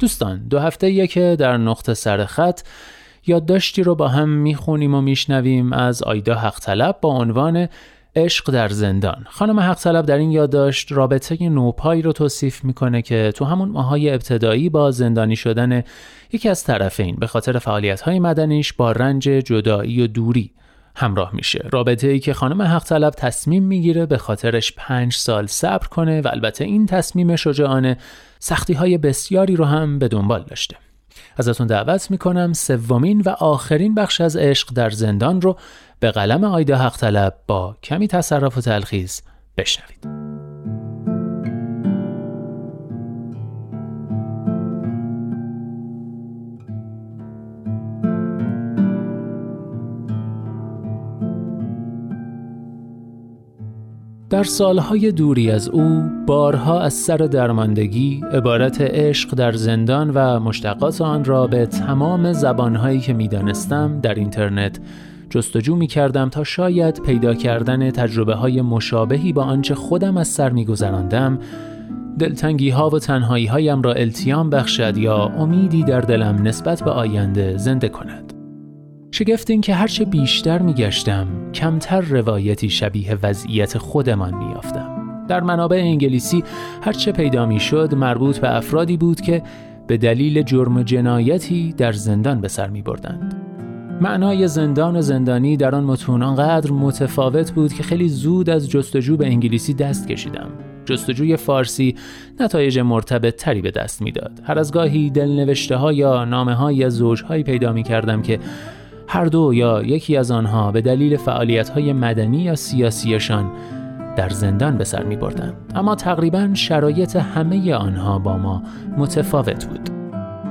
دوستان دو هفته که در نقطه سرخط یادداشتی رو با هم می‌خونیم و میشنویم از آیدا حق با عنوان عشق در زندان. خانم حق طلب در این یادداشت رابطه نوپایی رو توصیف می‌کنه که تو همون ماهای ابتدایی با زندانی شدن یکی از طرفین به خاطر فعالیت های مدنیش با رنج جدایی و دوری همراه میشه. رابطه ای که خانم حق طلب تصمیم می‌گیره به خاطرش پنج سال صبر کنه و البته این تصمیم شجاعانه سختی های بسیاری رو هم به دنبال داشته. ازتون دعوت می‌کنم سومین و آخرین بخش از عشق در زندان رو به قلم آیدا حق طلب با کمی تصرف و تلخیص بشنوید. در سالهای دوری از او بارها از سر درماندگی عبارت عشق در زندان و مشتقات آن را به تمام زبانهایی که می‌دانستم در اینترنت جستجو می کردم تا شاید پیدا کردن تجربه های مشابهی با آنچه خودم از سر می گذراندم دلتنگی ها و تنهایی هایم را التیام بخشد یا امیدی در دلم نسبت به آینده زنده کند. شگفت این که هرچه بیشتر میگشتم کمتر روایتی شبیه وضعیت خودمان میافتم در منابع انگلیسی هرچه پیدا می‌شد مربوط به افرادی بود که به دلیل جرم جنایتی در زندان به سر می بردند. معنای زندان و زندانی در آن متون آنقدر متفاوت بود که خیلی زود از جستجو به انگلیسی دست کشیدم. جستجوی فارسی نتایج مرتبط تری به دست می‌داد. هر از گاهی دلنوشته ها یا نامه های زوجهایی پیدا می کردم که هر دو یا یکی از آنها به دلیل های مدنی یا سیاسیشان در زندان به سر می بردن. اما تقریبا شرایط همه آنها با ما متفاوت بود.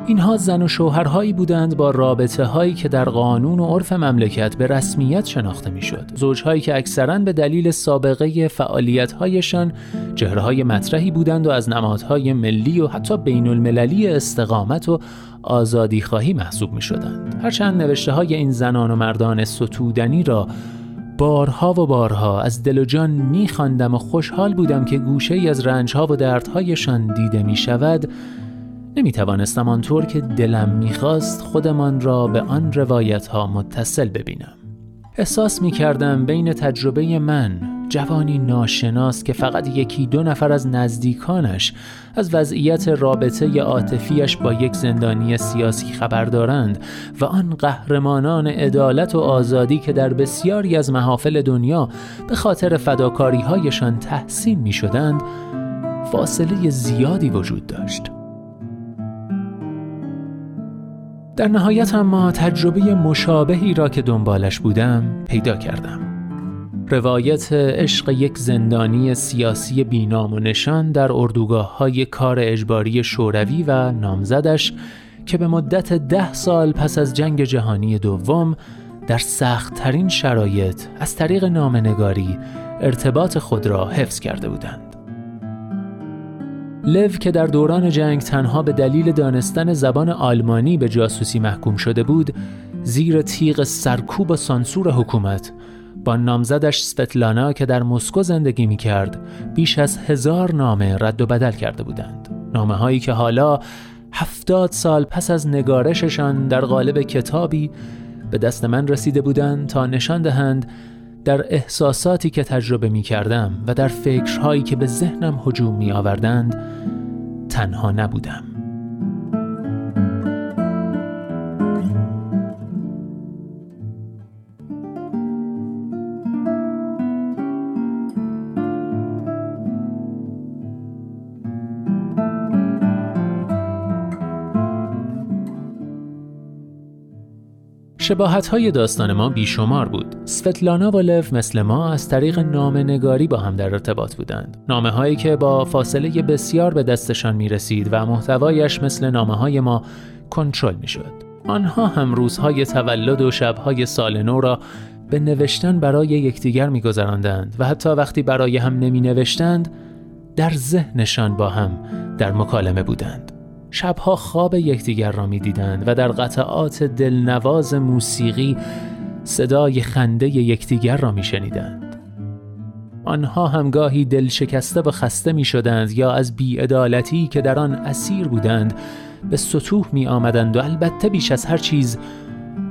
اینها زن و شوهرهایی بودند با رابطه هایی که در قانون و عرف مملکت به رسمیت شناخته می‌شد. زوجهایی که اکثرا به دلیل سابقه فعالیت هایشان چهره های مطرحی بودند و از نمادهای ملی و حتی بین المللی استقامت و آزادی خواهی محسوب می شدند. هرچند نوشته های این زنان و مردان ستودنی را بارها و بارها از دل و جان می خاندم و خوشحال بودم که گوشه ای از رنجها و دردهایشان دیده می شود نمی توانستم آنطور که دلم می‌خواست خودمان را به آن روایت ها متصل ببینم. احساس می کردم بین تجربه من جوانی ناشناس که فقط یکی دو نفر از نزدیکانش از وضعیت رابطه عاطفیش با یک زندانی سیاسی خبر دارند و آن قهرمانان عدالت و آزادی که در بسیاری از محافل دنیا به خاطر فداکاری هایشان تحسین می شدند فاصله زیادی وجود داشت. در نهایت اما تجربه مشابهی را که دنبالش بودم پیدا کردم روایت عشق یک زندانی سیاسی بینام و نشان در اردوگاه های کار اجباری شوروی و نامزدش که به مدت ده سال پس از جنگ جهانی دوم در سختترین شرایط از طریق نامنگاری ارتباط خود را حفظ کرده بودند. لو که در دوران جنگ تنها به دلیل دانستن زبان آلمانی به جاسوسی محکوم شده بود زیر تیغ سرکوب و سانسور حکومت با نامزدش ستلانا که در مسکو زندگی می کرد بیش از هزار نامه رد و بدل کرده بودند. نامه هایی که حالا هفتاد سال پس از نگارششان در قالب کتابی به دست من رسیده بودند تا نشان دهند در احساساتی که تجربه می کردم و در فکرهایی که به ذهنم هجوم می آوردند تنها نبودم. شباهت های داستان ما بیشمار بود. سفتلانا و لف مثل ما از طریق نامه نگاری با هم در ارتباط بودند. نامه هایی که با فاصله بسیار به دستشان می رسید و محتوایش مثل نامه های ما کنترل می شد. آنها هم روزهای تولد و شبهای سال نو را به نوشتن برای یکدیگر میگذراندند و حتی وقتی برای هم نمی نوشتند در ذهنشان با هم در مکالمه بودند شبها خواب یکدیگر را می‌دیدند و در قطعات دلنواز موسیقی صدای خنده یکدیگر را میشنیدند. آنها همگاهی دل شکسته و خسته می شدند یا از بیعدالتی که در آن اسیر بودند به سطوح می آمدند و البته بیش از هر چیز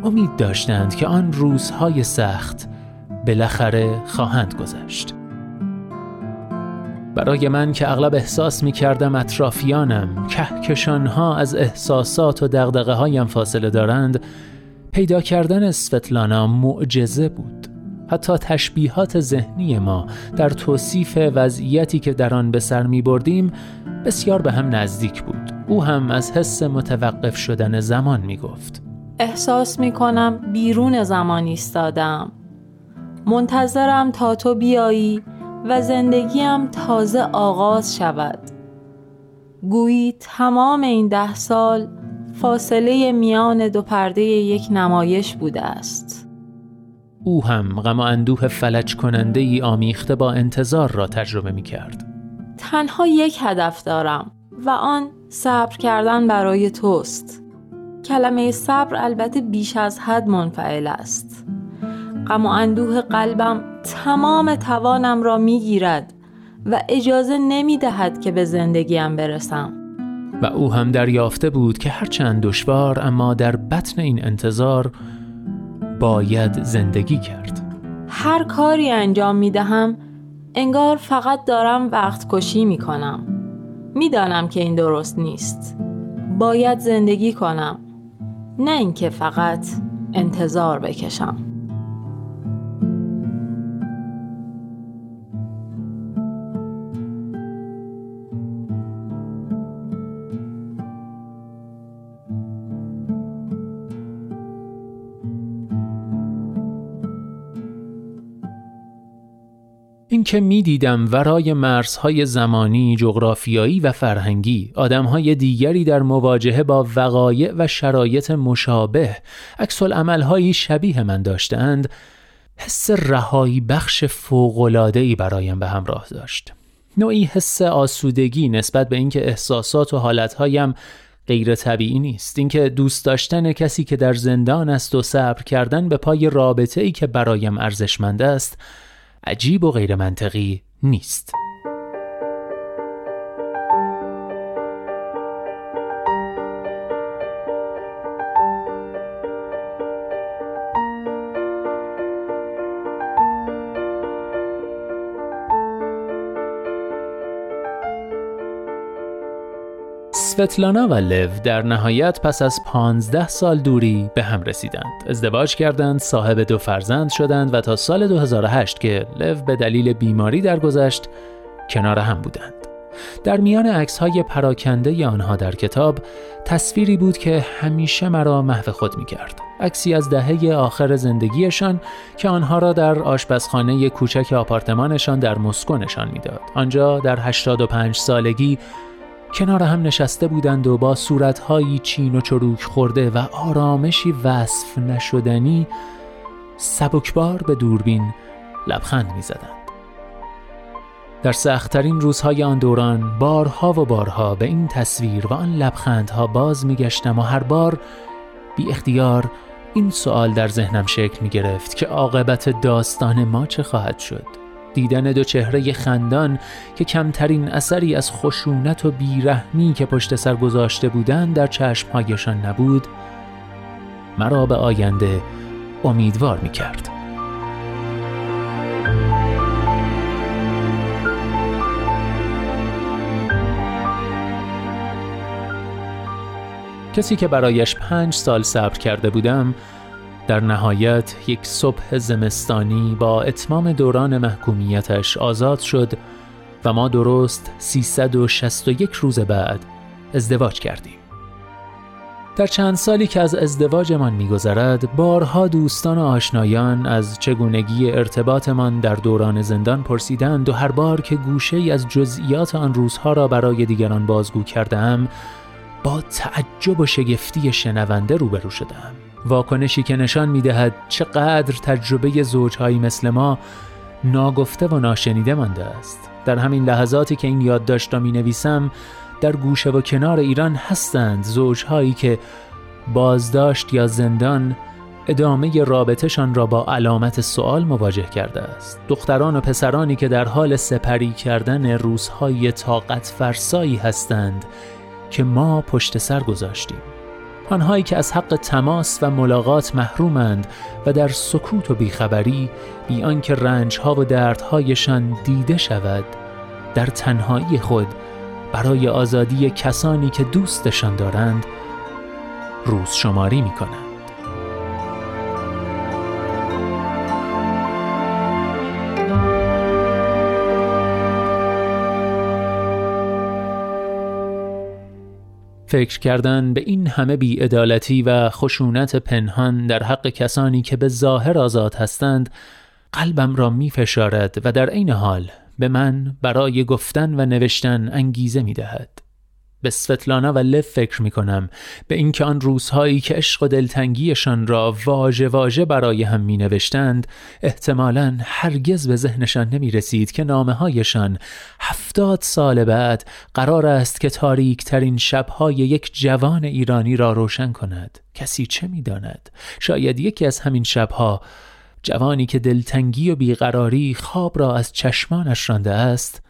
امید داشتند که آن روزهای سخت بالاخره خواهند گذشت. برای من که اغلب احساس می کردم اطرافیانم کهکشانها از احساسات و دقدقه هایم فاصله دارند پیدا کردن اسفتلانا معجزه بود. حتی تشبیهات ذهنی ما در توصیف وضعیتی که در آن به سر می بردیم بسیار به هم نزدیک بود. او هم از حس متوقف شدن زمان می گفت احساس می کنم بیرون زمان ایستادم. منتظرم تا تو بیایی و زندگیم تازه آغاز شود. گویی تمام این ده سال فاصله میان دو پرده یک نمایش بوده است. او هم غم و اندوه فلج کننده ای آمیخته با انتظار را تجربه می کرد تنها یک هدف دارم و آن صبر کردن برای توست. کلمه صبر البته بیش از حد منفعل است. غم و اندوه قلبم تمام توانم را می گیرد و اجازه نمی دهد که به زندگیم برسم. و او هم دریافته بود که هرچند دشوار اما در بطن این انتظار باید زندگی کرد. هر کاری انجام می دهم انگار فقط دارم وقت کشی می کنم می‌دانم که این درست نیست. باید زندگی کنم نه اینکه فقط انتظار بکشم. اینکه می‌دیدم ورای مرزهای زمانی، جغرافیایی و فرهنگی آدمهای دیگری در مواجهه با وقایع و شرایط مشابه عکس عملهایی شبیه من داشتند حس رهایی بخش فوق‌العاده‌ای برایم به همراه داشت. نوعی حس آسودگی نسبت به اینکه احساسات و حالتهایم غیر طبیعی نیست. اینکه دوست داشتن کسی که در زندان است و صبر کردن به پای رابطه ای که برایم ارزشمند است عجیب و غیر منطقی نیست. سوتلانا و لو در نهایت پس از پانزده سال دوری به هم رسیدند. ازدواج کردند، صاحب دو فرزند شدند و تا سال 2008 که لو به دلیل بیماری درگذشت کنار هم بودند. در میان عکس های پراکنده آنها در کتاب تصویری بود که همیشه مرا محو خود می کرد. عکسی از دهه آخر زندگیشان که آنها را در آشپزخانه کوچک آپارتمانشان در مسکو نشان می‌داد. آنجا در 85 سالگی کنار هم نشسته بودند و با صورتهایی چین و چروک خورده و آرامشی وصف نشدنی سبکبار به دوربین لبخند می زدند. در سختترین روزهای آن دوران بارها و بارها به این تصویر و آن لبخندها باز می گشتم و هر بار بی اختیار این سوال در ذهنم شکل می گرفت که عاقبت داستان ما چه خواهد شد دیدن دو چهره خندان که کمترین اثری از خشونت و بیرحمی که پشت سر گذاشته بودند در چشمهایشان نبود مرا به آینده امیدوار می کرد. کسی که برایش پنج سال صبر کرده بودم در نهایت یک صبح زمستانی با اتمام دوران محکومیتش آزاد شد و ما درست 361 روز بعد ازدواج کردیم. در چند سالی که از ازدواجمان میگذرد بارها دوستان و آشنایان از چگونگی ارتباطمان در دوران زندان پرسیدند و هر بار که گوشه ای از جزئیات آن روزها را برای دیگران بازگو کردم با تعجب و شگفتی شنونده روبرو شدم واکنشی که نشان می دهد چقدر تجربه زوجهایی مثل ما ناگفته و ناشنیده مانده است. در همین لحظاتی که این یادداشت را می نویسم در گوشه و کنار ایران هستند زوجهایی که بازداشت یا زندان ادامه رابطهشان را با علامت سوال مواجه کرده است. دختران و پسرانی که در حال سپری کردن روزهای طاقت فرسایی هستند که ما پشت سر گذاشتیم. آنهایی که از حق تماس و ملاقات محرومند و در سکوت و بیخبری بی آنکه رنجها و دردهایشان دیده شود در تنهایی خود برای آزادی کسانی که دوستشان دارند روز شماری می کنند. فکر کردن به این همه بیعدالتی و خشونت پنهان در حق کسانی که به ظاهر آزاد هستند قلبم را می فشارد و در عین حال به من برای گفتن و نوشتن انگیزه می دهد. به سفتلانا و لف فکر می کنم به اینکه آن روزهایی که عشق و دلتنگیشان را واژه واژه برای هم می نوشتند احتمالا هرگز به ذهنشان نمی رسید که نامه هایشان هفتاد سال بعد قرار است که تاریک ترین شبهای یک جوان ایرانی را روشن کند. کسی چه می داند؟ شاید یکی از همین شبها. جوانی که دلتنگی و بیقراری خواب را از چشمانش رانده است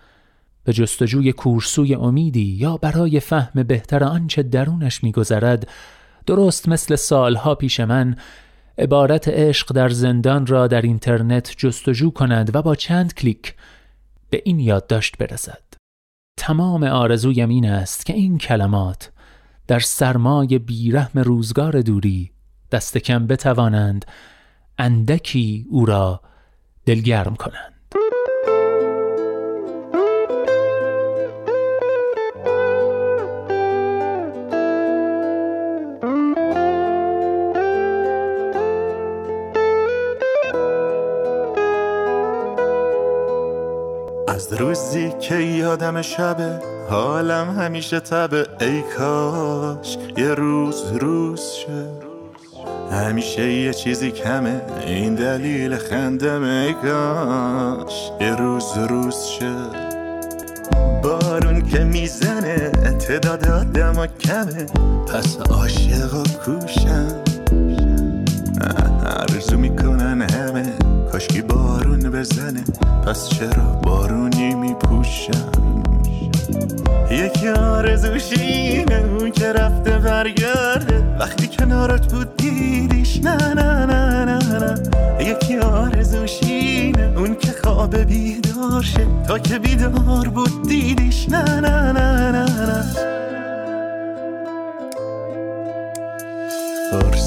به جستجوی کورسوی امیدی یا برای فهم بهتر آنچه درونش میگذرد درست مثل سالها پیش من عبارت عشق در زندان را در اینترنت جستجو کند و با چند کلیک به این یادداشت برسد. تمام آرزویم این است که این کلمات در سرمای بیرحم روزگار دوری دست کم بتوانند اندکی او را دلگرم کنند. که یادم شبه حالم همیشه تبه. ای کاش یه روز روز شه همیشه یه چیزی کمه. این دلیل خندم ای کاش یه روز روز شه بارون که می‌زنه تعداد آدم کمه. پس عاشق و کوشم. عرضو می‌کنن همه. کاشکی بارون بزنه. پس چرا بارونی میپوشم؟ یکی آرزوشینه اون که رفته برگرده. وقتی کنارت بود دیدیش. نه نه نه نه نه یکی آرزوشینه اون که خواب بیدار شه. تا که بیدار بود دیدیش. نه نه نه نه نه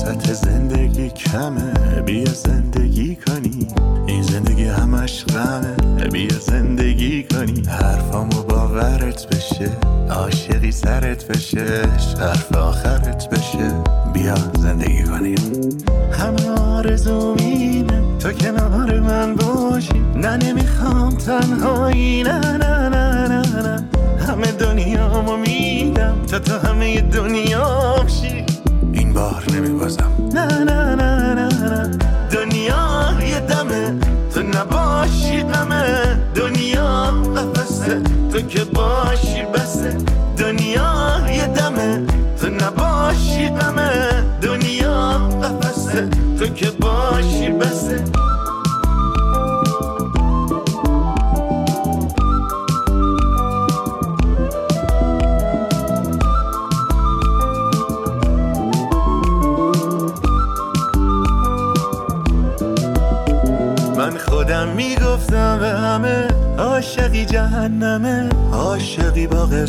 فرصت زندگی کمه. بیا زندگی کنی. این زندگی همش غمه بیا زندگی کنی. حرفامو باورت بشه. عاشقی سرت بشه. حرف آخرت بشه. بیا زندگی کنیم. همه آرزو مینه تو کنار من باشی. نه نمی‌خوام تنهایی. نه نه نه نه نه. همه دنیامو میدم. تا تو همه دنیا این بار نمیبازم. نه نه نه نه نه. دنیا یه دمه تو نباشی دمه دنیا قفصه تو که باشی بسه. دنیا یه دمه تو نباشی دمه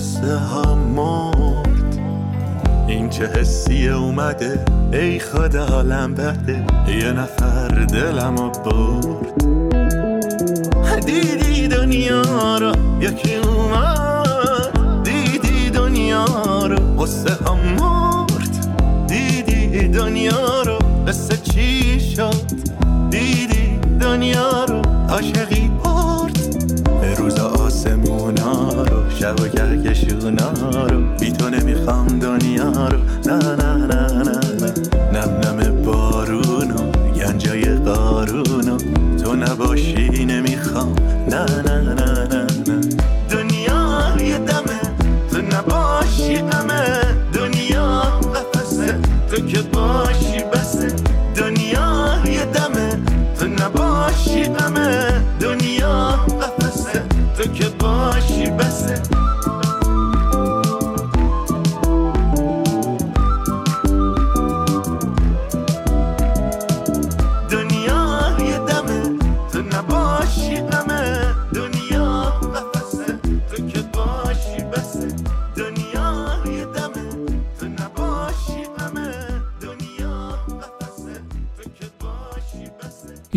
قصه ها مرد. این چه حسی اومده؟ ای خدا حالم بده. یه نفر دلم و برد. دیدی دنیا رو؟ یکی اومد. دیدی دنیا رو؟ قصه ها مرد. دیدی دنیا رو؟ قصه چی شد؟ دیدی دنیا رو؟ عاشقی برد. که کشی رو بی تو نمی‌خوام دنیا رو.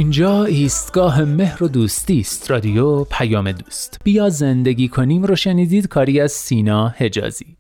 اینجا ایستگاه مهر و دوستی است. رادیو پیام دوست. بیا زندگی کنیم رو شنیدید کاری از سینا حجازی.